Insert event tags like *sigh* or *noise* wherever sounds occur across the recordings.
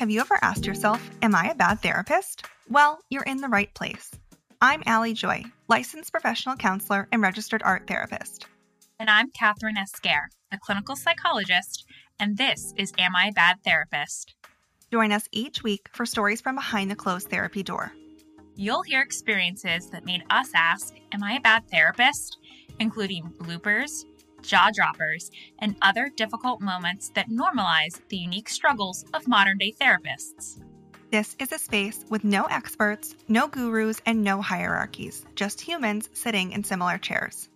Have you ever asked yourself, Am I a bad therapist? Well, you're in the right place. I'm Allie Joy, licensed professional counselor and registered art therapist. And I'm Kathryn Esquer, a clinical psychologist, and this is Am I a Bad Therapist? Join us each week for stories from behind the closed therapy door. You'll hear experiences that made us ask, Am I a bad therapist? including bloopers, jaw droppers, and other difficult moments that normalize the unique struggles of modern day therapists. This is a space with no experts, no gurus, and no hierarchies, just humans sitting in similar chairs.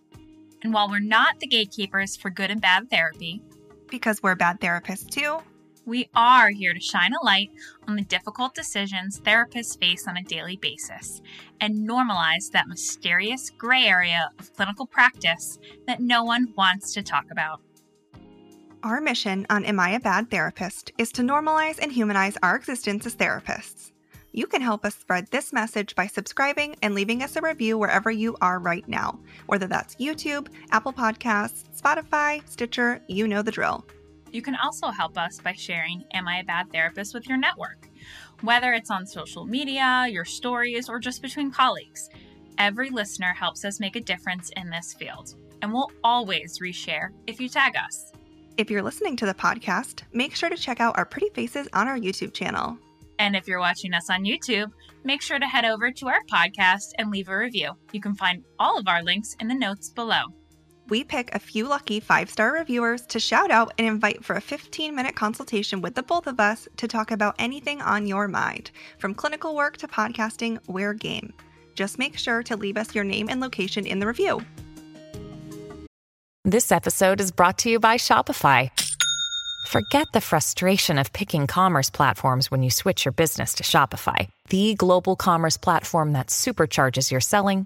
And while we're not the gatekeepers for good and bad therapy, because we're bad therapists too, we are here to shine a light on the difficult decisions therapists face on a daily basis and normalize that mysterious gray area of clinical practice that no one wants to talk about. Our mission on Am I a Bad Therapist is to normalize and humanize our existence as therapists. You can help us spread this message by subscribing and leaving us a review wherever you are right now, whether that's YouTube, Apple Podcasts, Spotify, Stitcher, you know the drill. You can also help us by sharing Am I a Bad Therapist with your network, whether it's on social media, your stories, or just between colleagues. Every listener helps us make a difference in this field, and we'll always reshare if you tag us. If you're listening to the podcast, make sure to check out our pretty faces on our YouTube channel. And if you're watching us on YouTube, make sure to head over to our podcast and leave a review. You can find all of our links in the notes below we pick a few lucky five star reviewers to shout out and invite for a 15 minute consultation with the both of us to talk about anything on your mind. From clinical work to podcasting, we're game. Just make sure to leave us your name and location in the review. This episode is brought to you by Shopify. Forget the frustration of picking commerce platforms when you switch your business to Shopify, the global commerce platform that supercharges your selling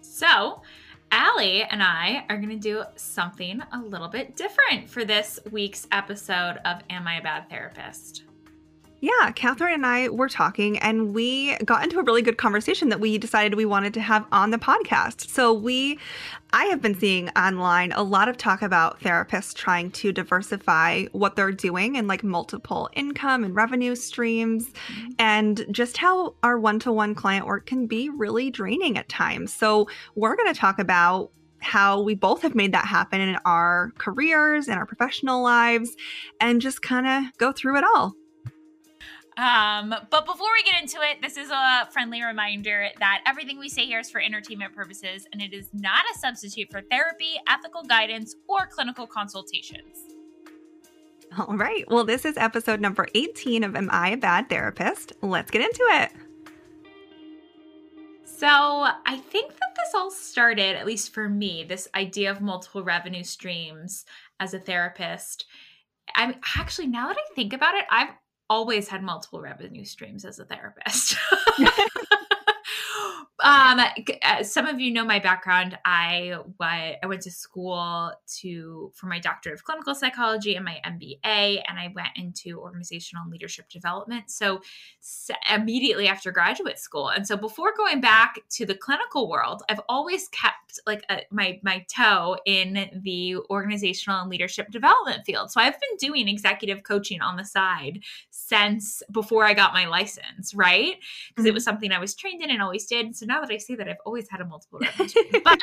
So, Allie and I are going to do something a little bit different for this week's episode of Am I a Bad Therapist? Yeah, Kathryn and I were talking and we got into a really good conversation that we decided we wanted to have on the podcast. So, we, I have been seeing online a lot of talk about therapists trying to diversify what they're doing and like multiple income and revenue streams, mm-hmm. and just how our one to one client work can be really draining at times. So, we're going to talk about how we both have made that happen in our careers and our professional lives and just kind of go through it all. Um, but before we get into it, this is a friendly reminder that everything we say here is for entertainment purposes and it is not a substitute for therapy, ethical guidance, or clinical consultations. All right. Well, this is episode number 18 of Am I a Bad Therapist? Let's get into it. So, I think that this all started, at least for me, this idea of multiple revenue streams as a therapist. I'm actually, now that I think about it, I've always had multiple revenue streams as a therapist. *laughs* *laughs* um, uh, some of you know my background. I I went to school to for my doctorate of clinical psychology and my MBA, and I went into organizational leadership development. So, so immediately after graduate school, and so before going back to the clinical world, I've always kept like a, my my toe in the organizational and leadership development field. So I've been doing executive coaching on the side since before I got my license, right? Because mm-hmm. it was something I was trained in and always did. So now that I say that, I've always had a multiple revenue *laughs* stream. but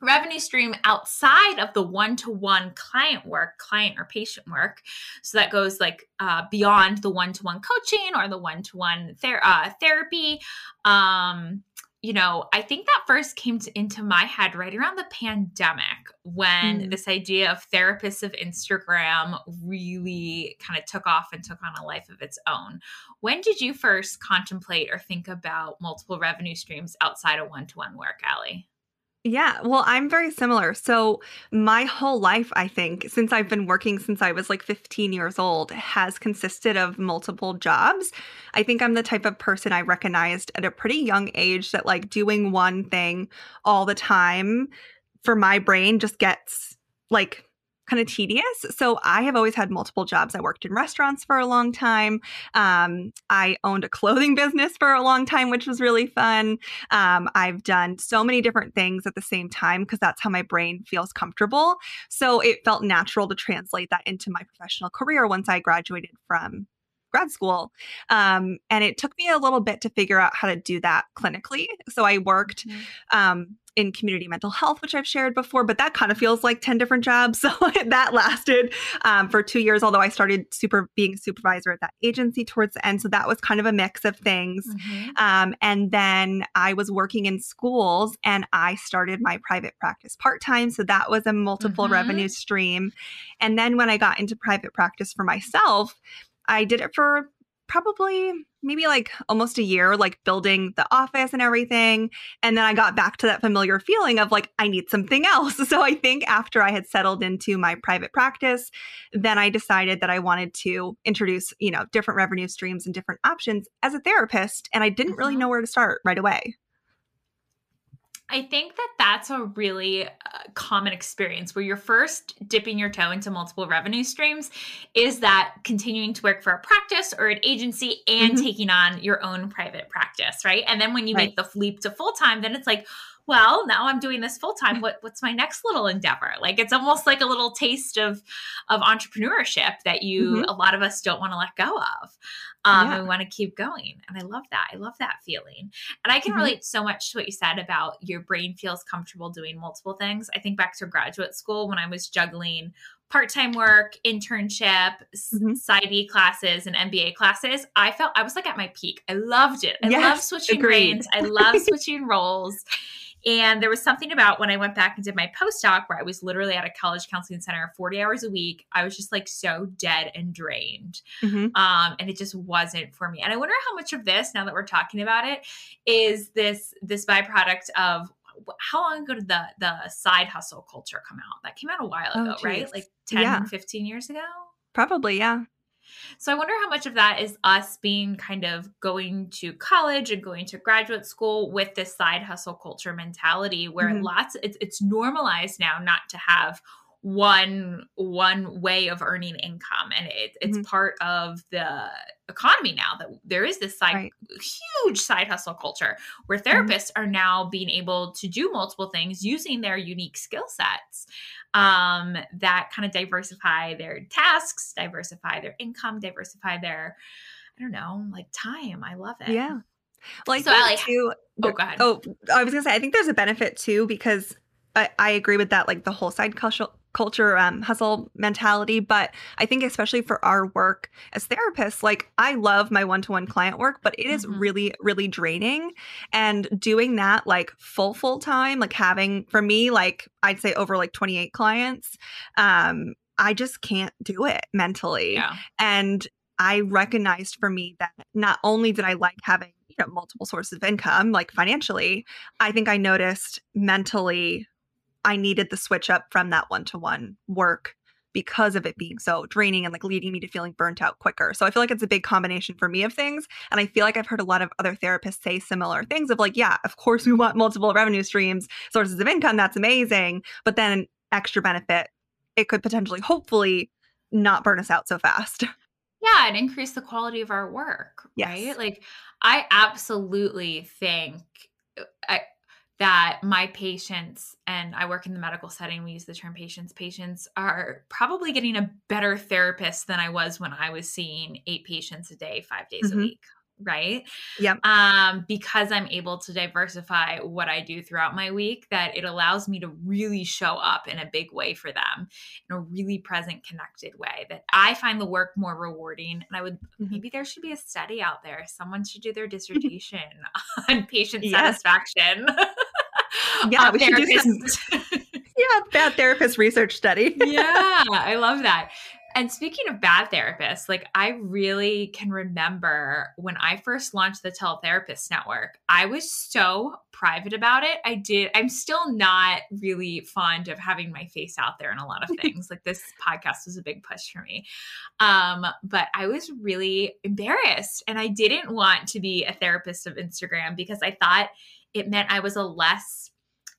revenue stream outside of the one-to-one client work client or patient work so that goes like uh, beyond the one-to-one coaching or the one-to-one ther- uh, therapy um, you know, I think that first came to, into my head right around the pandemic when mm. this idea of therapists of Instagram really kind of took off and took on a life of its own. When did you first contemplate or think about multiple revenue streams outside of one to one work, Allie? Yeah, well, I'm very similar. So, my whole life, I think, since I've been working since I was like 15 years old, has consisted of multiple jobs. I think I'm the type of person I recognized at a pretty young age that like doing one thing all the time for my brain just gets like kind of tedious. So I have always had multiple jobs. I worked in restaurants for a long time. Um, I owned a clothing *laughs* business for a long time, which was really fun. Um, I've done so many different things at the same time because that's how my brain feels comfortable. So it felt natural to translate that into my professional career once I graduated from grad school. Um, and it took me a little bit to figure out how to do that clinically. So I worked mm-hmm. um, in community mental health, which I've shared before, but that kind of feels like 10 different jobs. *laughs* So that lasted um, for two years, although I started super being a supervisor at that agency towards the end. So that was kind of a mix of things. Mm-hmm. Um, and then I was working in schools and I started my private practice part time. So that was a multiple mm-hmm. revenue stream. And then when I got into private practice for myself, I did it for probably maybe like almost a year, like building the office and everything. And then I got back to that familiar feeling of like, I need something *laughs* else. So I think after I had settled into my private practice, then I decided that I wanted to introduce, you know, different revenue streams and different options as a therapist. And I didn't really mm-hmm. know where to start right away. I think that that's a really uh, common experience where you're first dipping your toe into multiple revenue streams is that continuing to work for a practice or an agency and mm-hmm. taking on your own private practice, right? And then when you right. make the leap to full time, then it's like, well, now I'm doing this full time. What what's my next little endeavor? Like it's almost like a little taste of of entrepreneurship that you mm-hmm. a lot of us don't want to let go of. Um, yeah. we want to keep going. And I love that. I love that feeling. And I can mm-hmm. relate so much to what you said about your brain feels comfortable doing multiple things. I think back to graduate school when I was juggling part-time work, internship, mm-hmm. PsyD classes, and MBA classes, I felt I was like at my peak. I loved it. I yes, love switching agreed. brains. I love switching roles. And there was something about when I went back and did my postdoc where I was literally at a college counseling center 40 hours a week. I was just like so dead and drained. Mm-hmm. Um, and it just wasn't for me. And I wonder how much of this, now that we're talking about it, is this this byproduct of how long ago did the the side hustle culture come out? That came out a while oh, ago, oh, right? Like 10, yeah. 15 years ago? Probably, yeah. So I wonder how much of that is us being kind of going to college and going to graduate school with this side hustle culture mentality where mm-hmm. lots it's, it's normalized now not to have one one way of earning income and it, it's mm-hmm. part of the economy now that there is this side right. huge side hustle culture where mm-hmm. therapists mm-hmm. are now being able to do multiple things using their unique skill sets um, that kind of diversify their tasks diversify their income diversify their i don't know like time i love it yeah well I so think too, oh go ahead oh i was gonna say i think there's a benefit too because I, I agree with that like the whole side culture culture um, hustle mentality but i think especially for our work as therapists like i love my one-to-one client work but it is mm-hmm. really really draining and doing that like full full time like having for me like i'd say over like 28 clients um i just can't do it mentally yeah. and i recognized for me that not only did i like having you know multiple sources of income like financially i think i noticed mentally I needed the switch up from that one to one work because of it being so draining and like leading me to feeling burnt out quicker. So I feel like it's a big combination for me of things. And I feel like I've heard a lot of other therapists say similar things of like, yeah, of course we want multiple revenue streams, sources of income. That's amazing. But then extra benefit, it could potentially, hopefully, not burn us out so fast. *laughs* Yeah, and increase the quality of our work. Yes. Right. Like, I absolutely think uh, I, that my patients and I work in the medical setting, we use the term patients, patients are probably getting a better therapist than I was when I was seeing eight patients a day, five days mm-hmm. a week. right? Yep. Um, because I'm able to diversify what I do throughout my week, that it allows me to really show up in a big way for them in a really present, connected way. That I find the work more rewarding. And I would Mhm. maybe there should be a study out there. Someone should do their *laughs* dissertation *laughs* on patient Yes. satisfaction. *laughs* *laughs* Yeah, on we should do some- *laughs* *laughs* Yeah, bad therapist research study. yeah, I love that. And speaking of bad therapists, like I really can remember when I first launched the Teletherapist Network, I was so private about it. I did, I'm still not really fond of having my face out there in a lot of things. like this podcast was a big push for me. Um, but I was really embarrassed and I didn't want to be a therapist of Instagram because I thought it meant I was a less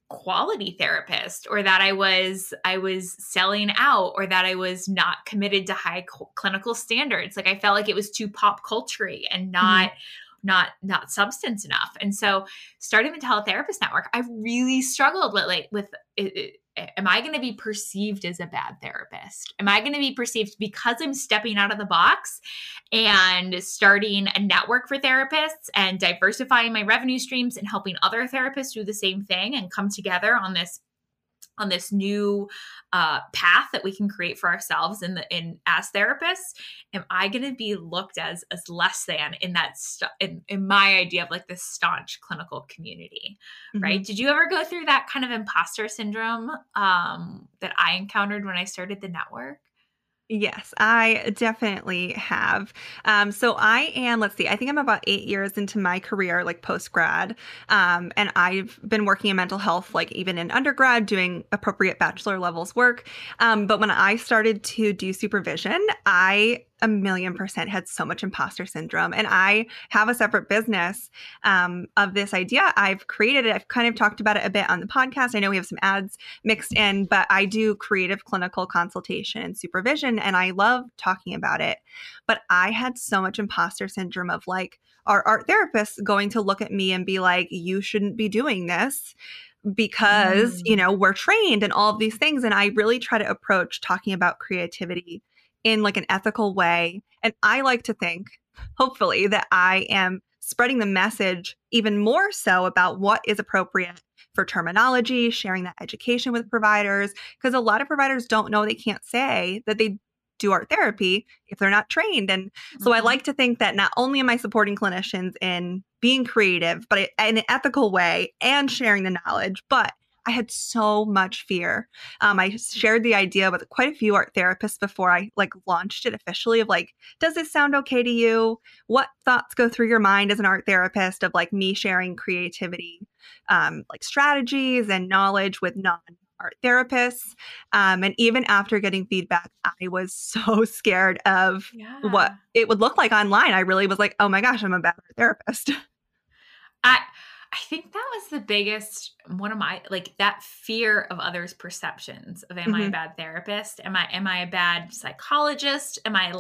quality therapist or that I was I was selling out or that I was not committed to high cl- clinical standards. Like I felt like it was too pop culture and mm-hmm. not not not substance enough. And so starting the teletherapist network I really struggled with like with it, it, am I going to be perceived as a bad therapist? Am I going to be perceived because I'm stepping out of the box and starting a network for therapists and diversifying my revenue streams and helping other therapists do the same thing and come together on this on this new uh, path that we can create for ourselves in the in as therapists am i going to be looked as as less than in that st- in, in my idea of like this staunch clinical community right? Did you ever go through that kind of imposter syndrome um, that i encountered when i started the network Yes, I definitely have. Um, so I am, let's see, I think I'm about eight years into my career, like post grad. Um, and I've been working in mental health, like even in undergrad, doing appropriate bachelor levels work. Um, but when I started to do supervision, I a million percent had so much imposter syndrome. And I have a separate business um, of this idea. I've created it. I've kind of talked about it a bit on the podcast. I know we have some ads mixed in, but I do creative clinical consultation and supervision, and I love talking about it. But I had so much imposter syndrome of like, our art therapists going to look at me and be like, you shouldn't be doing this because, Mm. you know, we're trained and all of these things. And I really try to approach talking about creativity in like an ethical way. And I like to think, hopefully, that I am spreading the message even more so about what is appropriate for terminology, sharing that education with providers, because a lot of providers don't know they can't say that they do art therapy if they're not trained. And so I Mhm. like to think that not only am I supporting clinicians in being creative, but in an ethical way and sharing the knowledge, but I had so much fear. Um, I shared the idea with quite a few art therapists before I like launched it officially of like, does this sound okay to you? What thoughts go through your mind as an art therapist of like me sharing creativity, um, like strategies and knowledge with non art therapists? Um, and even after getting feedback, I was *laughs* so scared of yeah. what it would look like online. I really was like, oh my gosh, I'm a bad art therapist. I I think that was the biggest one of my like that fear of others' perceptions of am I a Mhm. bad therapist? Am I am I a bad psychologist? Am I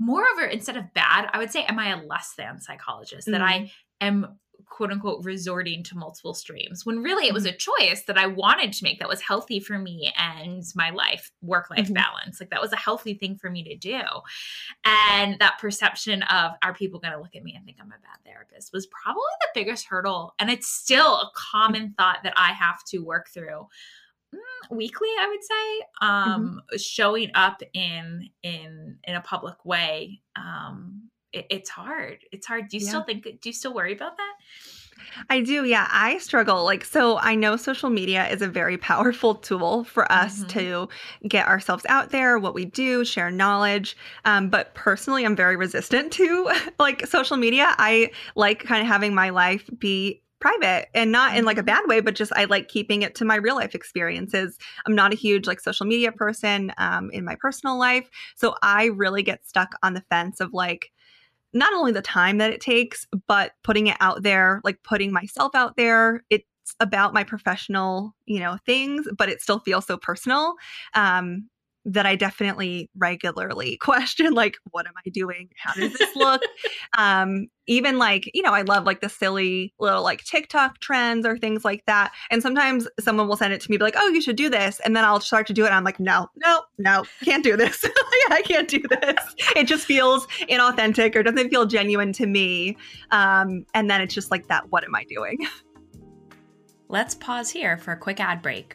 moreover instead of bad, I would say am I a less than psychologist that I am quote unquote resorting to multiple streams when really it was a choice that I wanted to make that was healthy for me and my life work life Mhm. balance. Like that was a healthy thing for me to do. And that perception of are people going to look at me and think I'm a bad therapist was probably the biggest hurdle. And it's still a common thought that I have to work through mm, weekly I would say um showing up in in in a public way um it, it's hard it's hard do you still think do you still worry about that I do. Yeah. I struggle. Like, so I know social media is a very *laughs* powerful tool for us Mhm. to get ourselves out there, what we do, share knowledge. Um, but personally, I'm very resistant to *laughs* like social media. I like kind of having my life be private and not in like a Mhm. bad way but just i like keeping it to my real life experiences i'm not a huge like social media person um, in my personal life so i really get stuck on the fence of like not only the time that it takes, but putting it out there, like putting myself out there. It's about my professional, you know, things, but it still feels so personal. Um, that I definitely regularly *laughs* question like what am I doing? How does this look? *laughs* um even like, you know, I love like the silly little like TikTok trends or things like that. And sometimes someone will send it to me be like, "Oh, you should do this." And then I'll start to do it and I'm like, "No, no, no, can't do this. *laughs* I can't do this." It just feels inauthentic or doesn't feel genuine to me. Um and then it's just like that what am I doing? Let's pause here for a quick ad break.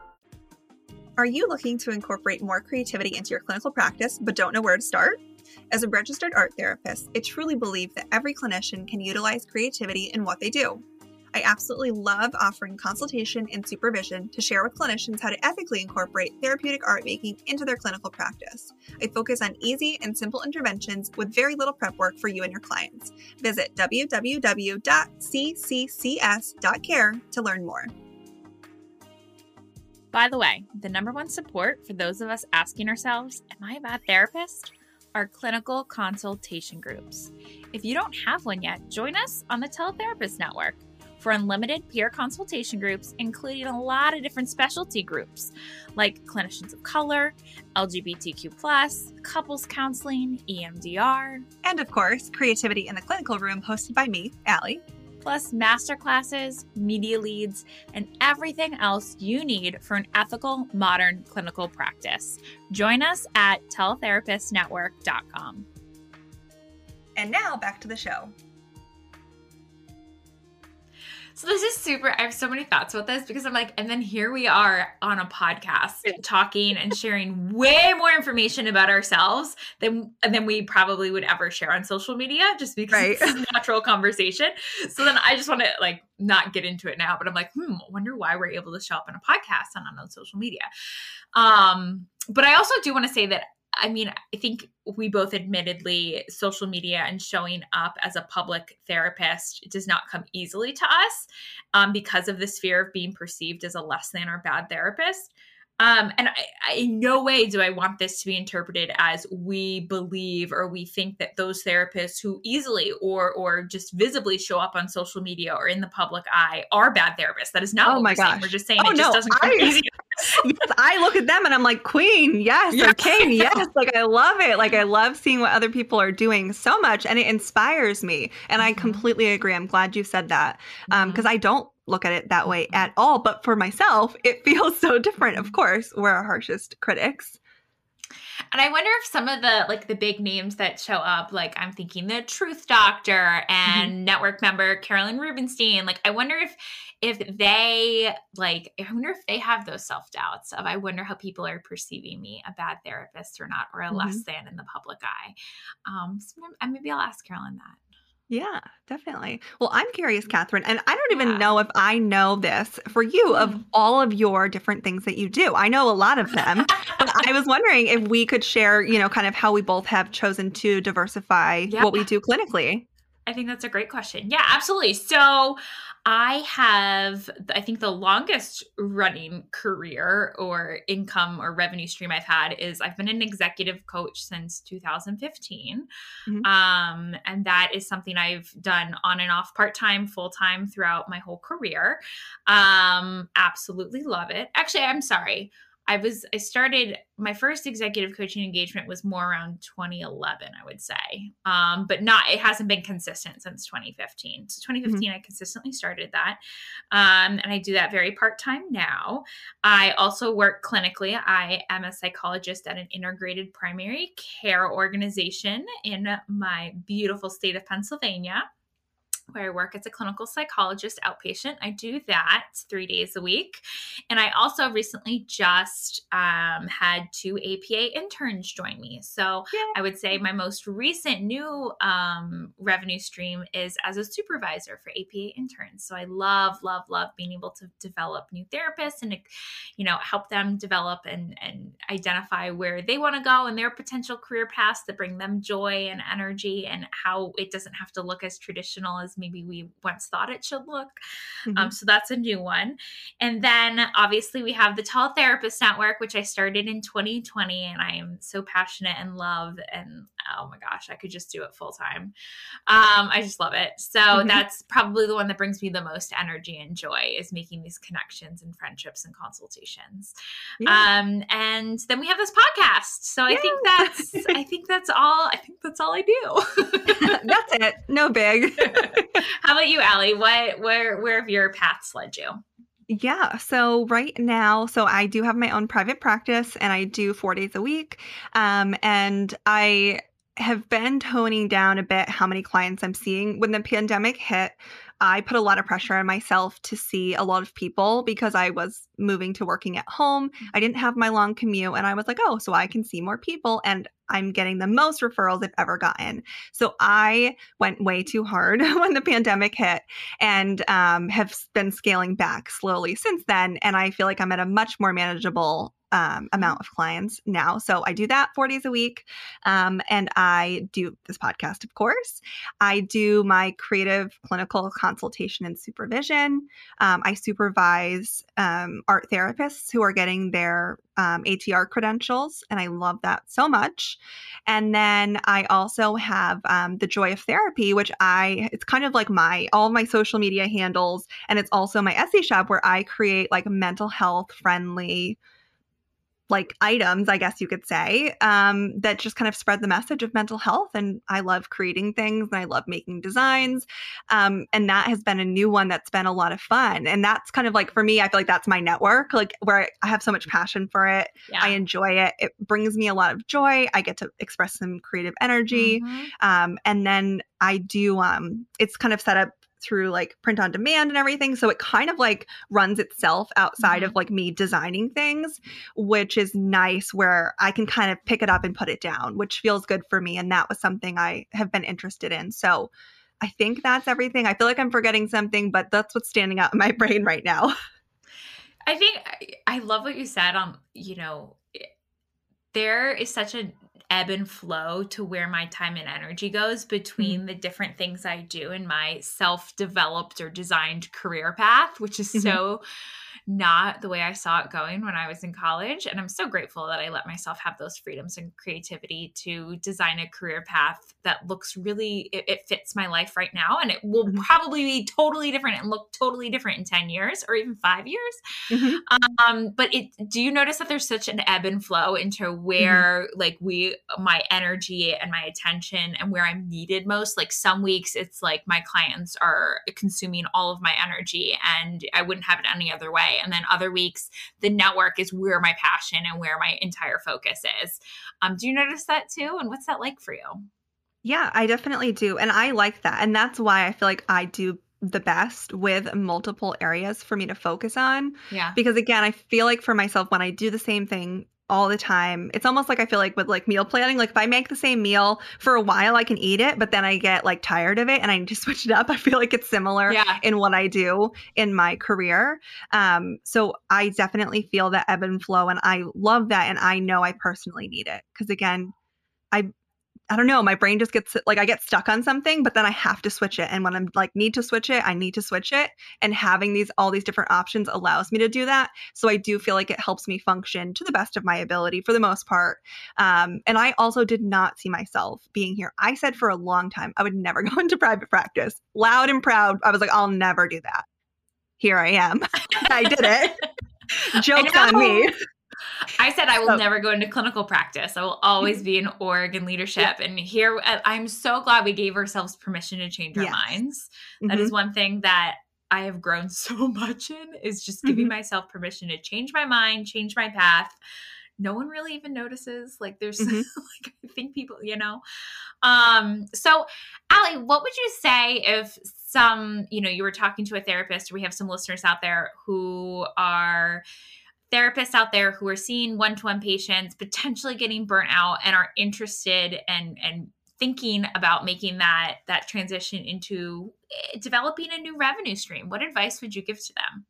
Are you looking to incorporate more creativity into your clinical practice but don't know where to start? As a registered art therapist, I truly believe that every clinician can utilize creativity in what they do. I absolutely love offering consultation and supervision to share with clinicians how to ethically incorporate therapeutic art making into their clinical practice. I focus on easy and simple interventions with very little prep work for you and your clients. Visit www.cccs.care to learn more. By the way, the number one support for those of us asking ourselves, Am I a bad therapist? are clinical consultation groups. If you don't have one yet, join us on the Teletherapist Network for unlimited peer consultation groups, including a lot of different specialty groups like clinicians of color, LGBTQ, couples counseling, EMDR, And of course, Creativity in the Clinical Room, hosted by me, Allie. Plus masterclasses, media leads, and everything else you need for an ethical, modern clinical practice. Join us at teletherapistnetwork.com. And now back to the show. So this is super. I have so many thoughts about this because I'm like, and then here we are on a podcast talking and sharing way more information about ourselves than than we probably would ever share on social media, just because Right. it's a natural conversation. So then I just want to like not get into it now, but I'm like, hmm, wonder why we're able to show up on a podcast and on social media. Um, but I also do want to say that I mean, I think we both admittedly social media and showing up as a public therapist does not come easily to us um, because of this fear of being perceived as a less than or bad therapist. Um, and I, I, in no way do I want this to be interpreted as we believe or we think that those therapists who easily or or just visibly show up on social media or in the public eye are bad therapists. That is not Oh what my we're saying. We're just saying Oh, it just doesn't come I- easy. *laughs* yes, I look at them and I'm like, Queen, yes, Yeah. or King, *laughs* yes. Like I love it. Like I love seeing what other people are doing so much and it inspires me. And I Mhm. completely agree. I'm glad you said that. Um, Mhm. because I don't look at it that way mm-hmm. at all. But for myself, it *laughs* feels so different. Of course, we're our harshest critics. And I wonder if some of the like the big names that show up, like I'm thinking the Truth Doctor mm-hmm. and network member Carolyn Rubenstein, like I wonder if if they like I wonder if they have those self-doubts of I wonder how people are perceiving me a bad therapist or not, or a mm-hmm. less than in the public eye. Um so maybe I'll ask Carolyn that. Yeah, definitely. Well, I'm curious, Kathryn, and I don't even Yeah. know if I know this for you of Mhm. all of your different things that you do. I know a lot of them, but *laughs* I was wondering if we could share, you know, kind of how we both have chosen to diversify Yeah. what we do clinically. I think that's a great question. Yeah, absolutely. So I have, I think the longest running career or income or revenue stream I've had is I've been an executive coach since 2015. Mhm. Um, and that is something I've done on and off part time, full time throughout my whole career. Um, absolutely love it. Actually, I'm sorry. I was I started my first executive coaching engagement was more around 2011, I would say. Um, but not it hasn't been consistent since 2015. So 2015, mm-hmm. I consistently started that, um, and I do that very part time now. I also work clinically. I am a psychologist at an integrated primary care organization in my beautiful state of Pennsylvania where I work as a clinical psychologist outpatient. I do that three days a week. And I also recently just um, had two APA interns join me. So Yay. I would say my most recent new um, revenue stream is as a supervisor for APA interns. So I love, love, love being able to develop new therapists and, you know, help them develop and, and identify where they want to go and their potential career paths that bring them joy and energy and how it doesn't have to look as traditional as maybe we once thought it should look. Um, mm-hmm. Um, so that's a new one. And then obviously we have the Teletherapist Network, which I started in 2020, and I am so passionate and love. And oh my gosh, I could just do it full time. Um, I just love it. So mm-hmm. that's probably the one that brings me the most energy and joy is making these connections and friendships and consultations. Yeah. Um, and then we have this podcast. So I think that's I think that's all. I think that's all I do. *laughs* *laughs* that's it. No big. *laughs* *laughs* How about you, Allie? What where where have your paths led you? Yeah. So right now, so I do have my own private practice and I do four days a week. Um, and I have been toning down a bit how many clients I'm seeing. When the pandemic hit, I put a lot of pressure on myself to see a lot of people because I was moving to working at home. I didn't have my long commute and I was like, oh, so I can see more people and I'm getting the most referrals I've ever gotten. So I went way too hard *laughs* when the pandemic hit and um, have been scaling back slowly since then. And I feel like I'm at a much more manageable um, amount of clients now. So I do that four days a week. Um, and I do this podcast, of course. I do my creative clinical consultation and supervision. Um, I supervise um, art therapists who are getting their um, ATR credentials, and I love that so much. And then I also have um, the Joy of Therapy, which I it's kind of like my all my social media handles, and it's also my Etsy shop where I create like mental health friendly like items, I guess you could say, um, that just kind of spread the message of mental health. And I love creating things and I love making designs. Um, and that has been a new one that's been a lot of fun. And that's kind of like for me, I feel like that's my network, like where I have so much passion for it. Yeah. I enjoy it. It brings me a lot of joy. I get to express some creative energy. Mm-hmm. Um, and then I do, um, it's kind of set up through like print on demand and everything. So it kind of like runs itself outside mm-hmm. of like me designing things, which is nice where I can kind of pick it up and put it down, which feels good for me. And that was something I have been interested in. So I think that's everything. I feel like I'm forgetting something, but that's what's standing out in my *laughs* brain right now. I think I love what you said on, you know, there is such a ebb and flow to where my time and energy goes between mm-hmm. the different things I do in my self developed or designed career path, which is mm-hmm. so not the way I saw it going when I was in college. And I'm so grateful that I let myself have those freedoms and creativity to design a career path that looks really, it, it fits my life right now. And it will mm-hmm. probably be totally different and look totally different in 10 years or even five years. Mm-hmm. Um, but it, do you notice that there's such an ebb and flow into mm-hmm. where like we, my energy and my attention and where I'm needed most? Like some weeks it's like my clients are consuming all of my energy and I wouldn't have it any other way. And then other weeks, the network is where my passion and where my entire focus is. Um, do you notice that too? And what's that like for you? Yeah, I definitely do. And I like that. And that's why I feel like I do the best with multiple areas for me to focus on. Yeah. Because again, I feel like for myself, when I do the same thing all the time. It's almost like I feel like with like meal planning, like if I make the same meal for a while, I can eat it, but then I get like tired of it and I need to *laughs* switch it up. I feel like it's similar yeah. in what I do in my career. Um, so I definitely feel that ebb and flow, and I love that, and I know I personally need it because again, I I don't know, my brain just gets like I get stuck on something, but then I have to switch it. And when I'm like need to switch it, I need to switch it. And having these all these different options allows me to do that. So I do feel like it helps me function to the best of my ability for the most part. Um, and I also did not see myself being here. I said for a long time I would never *laughs* go into private practice. Loud and proud. I was like, I'll never do that. Here I am. *laughs* I did it. *laughs* Jokes on me. I said I will so, never go into clinical practice. I will always be in org and leadership. Yeah. And here, uh, I'm so glad we gave ourselves permission to change our yes. minds. That mm-hmm. is one thing that I have grown *laughs* so much in is just giving mm-hmm. myself permission to change my mind, change my path. No one really even notices. Like there's *laughs* mm-hmm. like I think people, you know. Um so Allie, what would you say if some, you know, you were talking to a therapist, we have some listeners out there who are therapists out there who are seeing one-to-one patients potentially getting burnt out and are interested and and thinking about making that that transition into eh, developing a new revenue stream what advice would you give to them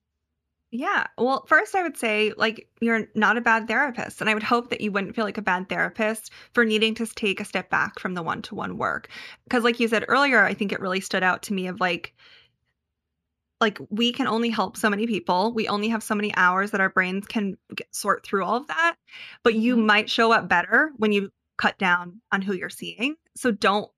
yeah. Well, first, I would say, like, you're not a bad therapist. And I would hope that you wouldn't feel like a bad therapist for needing to take a step back from the one to one work. Because, like you said earlier, I think it really stood out to me of like, like we can only help so many people we only have so many hours that our brains can get, sort through all of that but you mm-hmm. might show up better when you cut down on who you're seeing so don't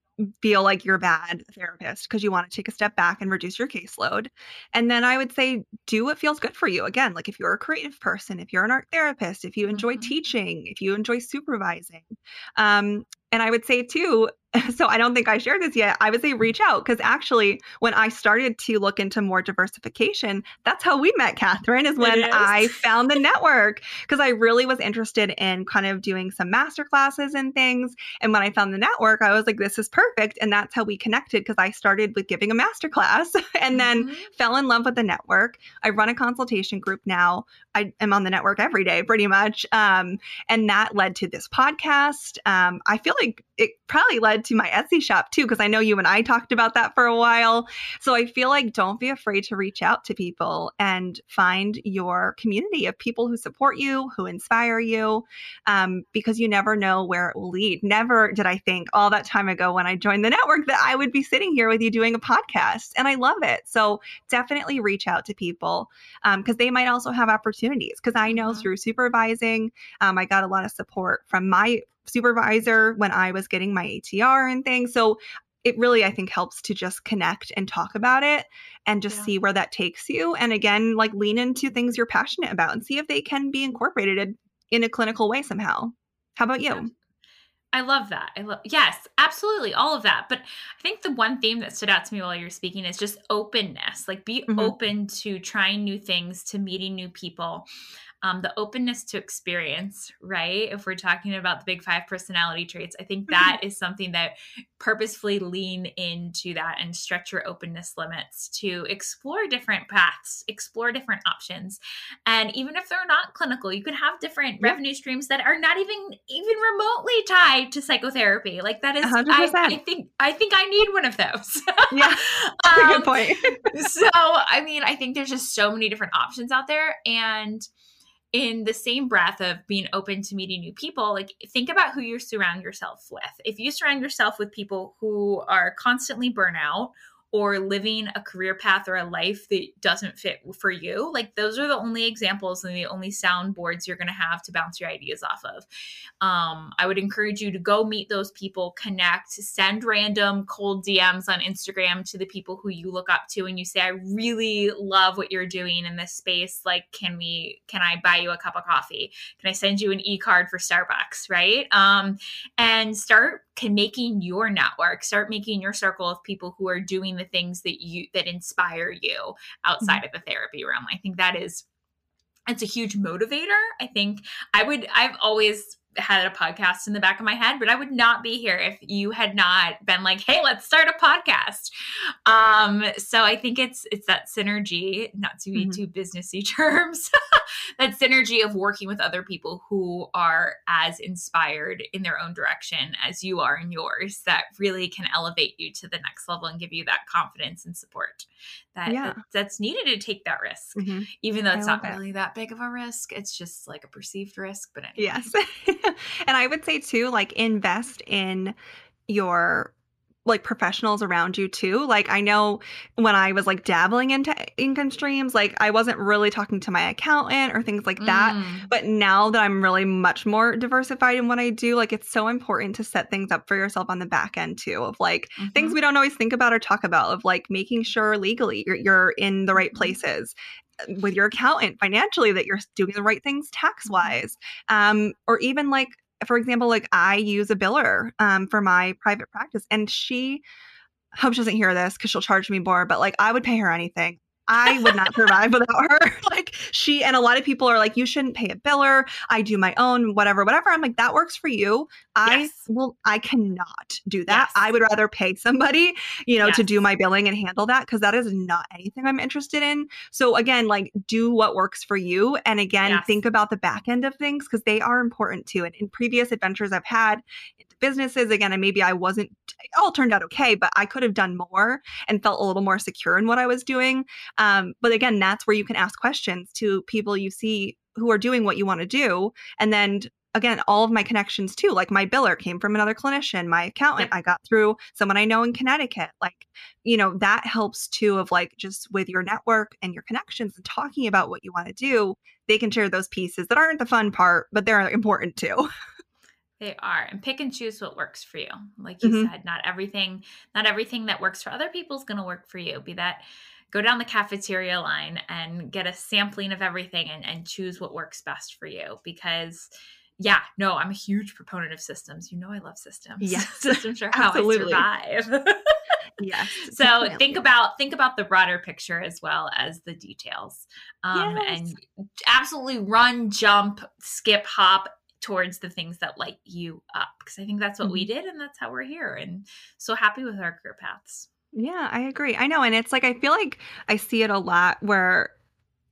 feel like you're a bad therapist because you want to take a step back and reduce your caseload. And then I would say do what feels good for you. Again, like if you're a creative person, if you're an art therapist, if you enjoy mm-hmm. teaching, if you enjoy supervising. Um, and I would say too, *laughs* so I don't think I shared this yet. I would say reach out because actually, when I started to look into more diversification, that's how we met, Kathryn, is when is. I found the *laughs* network because I really was interested in kind of doing some master classes and things. And when I found the network, I was like, this is perfect. And that's how we connected because I started with giving a master class *laughs* and then mm-hmm. fell in love with the network. I run a consultation group now. I am on the network every day, pretty much. Um, and that led to this podcast. Um, I feel like it probably led to my Etsy shop too, because I know you and I talked about that for a while. So I feel like don't be afraid to reach out to people and find your community of people who support you, who inspire you, um, because you never know where it will lead. Never did I think all that time ago when I joined the network that I would be sitting here with you doing a podcast. And I love it. So definitely reach out to people because um, they might also have opportunities. Because I know mm-hmm. through supervising, um, I got a lot of support from my supervisor when I was getting my ATR and things. So it really, I think, helps to just connect and talk about it and just yeah. see where that takes you. And again, like lean into things you're passionate about and see if they can be incorporated in a clinical way somehow. How about you? I love that. I love yes, absolutely, all of that. But I think the one theme that stood out to me while you're speaking is just openness. Like be mm-hmm. open to trying new things, to meeting new people um, the openness to experience, right? If we're talking about the big five personality traits, I think that *laughs* is something that purposefully lean into that and stretch your openness limits to explore different paths, explore different options. And even if they're not clinical, you could have different revenue streams that are not even even remotely tied to psychotherapy. Like that is, I, I, think, I think I need one of those. *laughs* yeah, that's um, a good point. so, I mean, I think there's just so many different options out there, and in the same breath of being open to meeting new people, like think about who you surround yourself with. If you surround yourself with people who are constantly burnout or living a career path or a life that doesn't fit for you like those are the only examples and the only soundboards you're going to have to bounce your ideas off of. Um, i would encourage you to go meet those people connect send random cold dms on instagram to the people who you look up to and you say i really love what you're doing in this space. Like can we can i buy you a cup of coffee? Can i send you an e-card for starbucks? Right? Um, and start can making your network start making your circle of people who are doing the things that you that inspire you outside mm-hmm. of the therapy realm i think that is it's a huge motivator i think i would i've always had a podcast in the back of my head, but I would not be here if you had not been like, "Hey, let's start a podcast." Um, so I think it's it's that synergy, not to be mm-hmm. too businessy *laughs* terms, that synergy of working with other people who are as inspired in their own direction as you are in yours that really can elevate you to the next level and give you that confidence and support that, yeah. that's needed to take that risk, mm-hmm. even though it's not really that big of a risk. It's just like a perceived risk, but anyway. yes. *laughs* *laughs* and I would say too, like invest in your like professionals around you too. Like I know when I was like dabbling into income streams, like I wasn't really talking to my accountant or things like that. Mm. But now that I'm really much more diversified in what I do, like it's so important to set things up for yourself on the back end too of like mm-hmm. things we don't always think about or talk about of like making sure legally you're, you're in the right mm-hmm. places with your accountant financially that you're doing the right things tax wise um, or even like for example like i use a biller um, for my private practice and she hope she doesn't hear this because she'll charge me more but like i would pay her anything I would not survive without her. *laughs* like she and a lot of people are like, you shouldn't pay a biller. I do my own, whatever, whatever. I'm like, that works for you. I Yes. will I cannot do that. Yes. I would rather pay somebody, you know, to do my billing and handle that because that is not anything I'm interested in. So again, like do what works for you. And again, Yes. think about the back end of things because they are important too. And in previous adventures I've had businesses, again, and maybe I wasn't it all turned out okay, but I could have done more and felt a little more secure in what I was doing. Um, but again, that's where you can ask questions to people you see who are doing what you want to do. And then again, all of my connections too, like my biller came from another clinician, my accountant, Yep. I got through someone I know in Connecticut. Like, you know, that helps too of like just with your network and your connections and talking about what you want to do. They can share those pieces that aren't the fun part, but they're important too. *laughs* They are, and pick and choose what works for you. Like you Mhm. said, not everything, not everything that works for other people is going to work for you. Be that go down the cafeteria line and get a sampling of everything and, and choose what works best for you. Because, yeah, no, I'm a huge proponent of systems. You know, I love systems. Yes, *laughs* systems are *laughs* how absolutely. I survive. yes. *laughs* so definitely. think about think about the broader picture as well as the details um Yes. and absolutely run jump skip hop towards the things that light you up because i think that's what Mm-hmm. we did and that's how we're here and so happy with our career paths Yeah, I agree. I know. And it's like, I feel like I see it a lot where,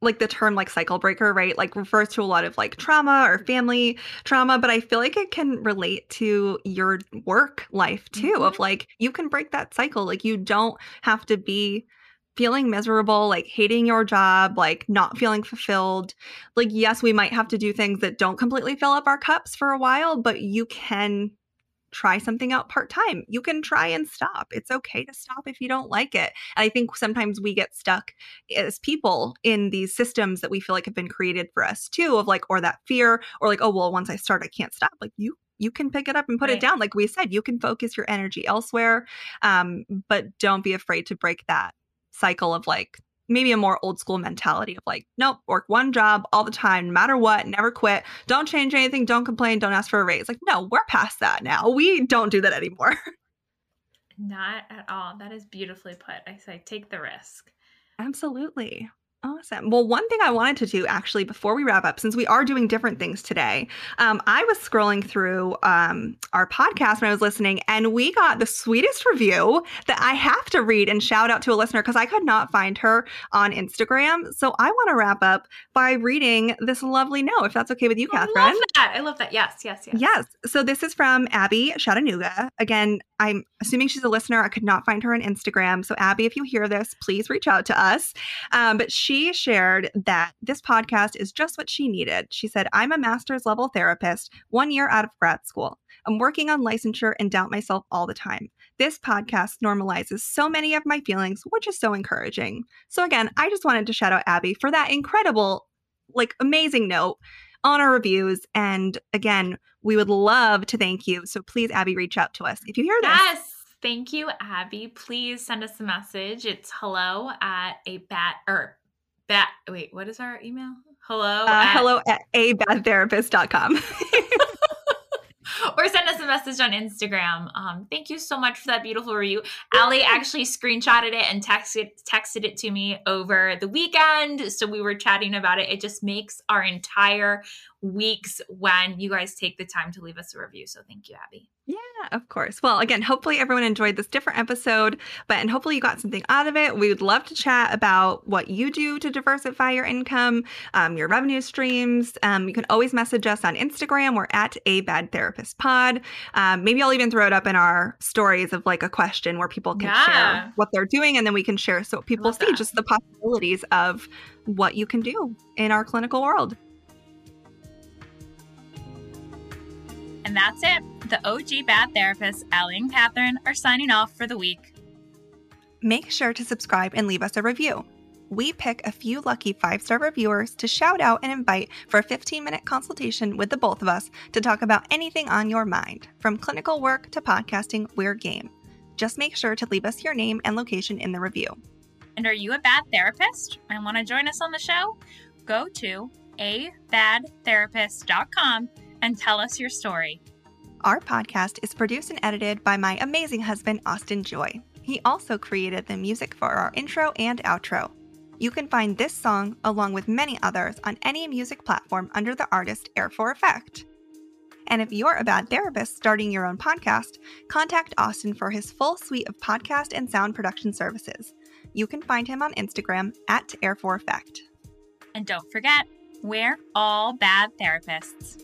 like, the term like cycle breaker, right? Like, refers to a lot of like trauma or family trauma, but I feel like it can relate to your work life too, of like, you can break that cycle. Like, you don't have to be feeling miserable, like hating your job, like not feeling fulfilled. Like, yes, we might have to do things that don't completely fill up our cups for a while, but you can try something out part time. You can try and stop. It's okay to stop if you don't like it. And I think sometimes we get stuck as people in these systems that we feel like have been created for us too, of like, or that fear, or like, oh, well, once I start, I can't stop. Like, you you can pick it up and put it down like we said you can focus your energy elsewhere um, but don't be afraid to break that cycle of like maybe a more old school mentality of like nope work one job all the time no matter what never quit don't change anything don't complain don't ask for a raise. Like no we're past that now. We don't do that anymore. *laughs* Not at all. That is beautifully put. I say take the risk. Absolutely. Awesome. Well, one thing I wanted to do actually before we wrap up, since we are doing different things today, um, I was scrolling through um, our podcast when I was listening, and we got the sweetest review that I have to read and shout out to a listener because I could not find her on Instagram. So I want to wrap up by reading this lovely note, if that's okay with you, Kathryn. i love that i love that yes yes yes Yes. So this is from Abby Chattanooga. Again, I'm assuming she's a listener. I could not find her on Instagram. So, Abby, if you hear this, please reach out to us. Um, but she shared that this podcast is just what she needed. She said, I'm a master's level therapist, one year out of grad school. I'm working on licensure and doubt myself all the time. This podcast normalizes so many of my feelings, which is so encouraging. So, again, I just wanted to shout out Abby for that incredible, like, amazing note on our reviews. And again, we would love to thank you. So please, Abby, reach out to us if you hear this. Yes. Thank you, Abby. Please send us a message. It's hello at a bat or bat. Wait, what is our email? Hello. Uh, at- hello at abadtherapist.com. *laughs* or send us a message on Instagram. Um, thank you so much for that beautiful review. Allie actually screenshotted it and texted texted it to me over the weekend. So we were chatting about it. It just makes our entire weeks when you guys take the time to leave us a review. So thank you, Abby. Yeah, of course. Well, again, hopefully everyone enjoyed this different episode, but and hopefully you got something out of it. We would love to chat about what you do to diversify your income, um, your revenue streams. Um, you can always message us on Instagram. We're at a bad therapist pod. Um, maybe I'll even throw it up in our stories of like a question where people can Yeah. share what they're doing, and then we can share so people see that. just the possibilities of what you can do in our clinical world. And that's it. The OG Bad Therapists, Allie and Kathryn, are signing off for the week. make sure to subscribe and leave us a review. We pick a few lucky five star reviewers to shout out and invite for a 15 minute consultation with the both of us to talk about anything on your mind. From clinical work to podcasting, we're game. Just make sure to leave us your name and location in the review. And are you a bad therapist and want to join us on the show? Go to abadtherapist.com and tell us your story. Our podcast is produced and edited by my amazing husband, Austin Joy. He also created the music for our intro and outro. You can find this song, along with many others, on any music platform under the artist Air for Effect. And if you're a bad therapist starting your own podcast, contact Austin for his full suite of podcast and sound production services. You can find him on Instagram at Air for Effect. And don't forget, we're all bad therapists.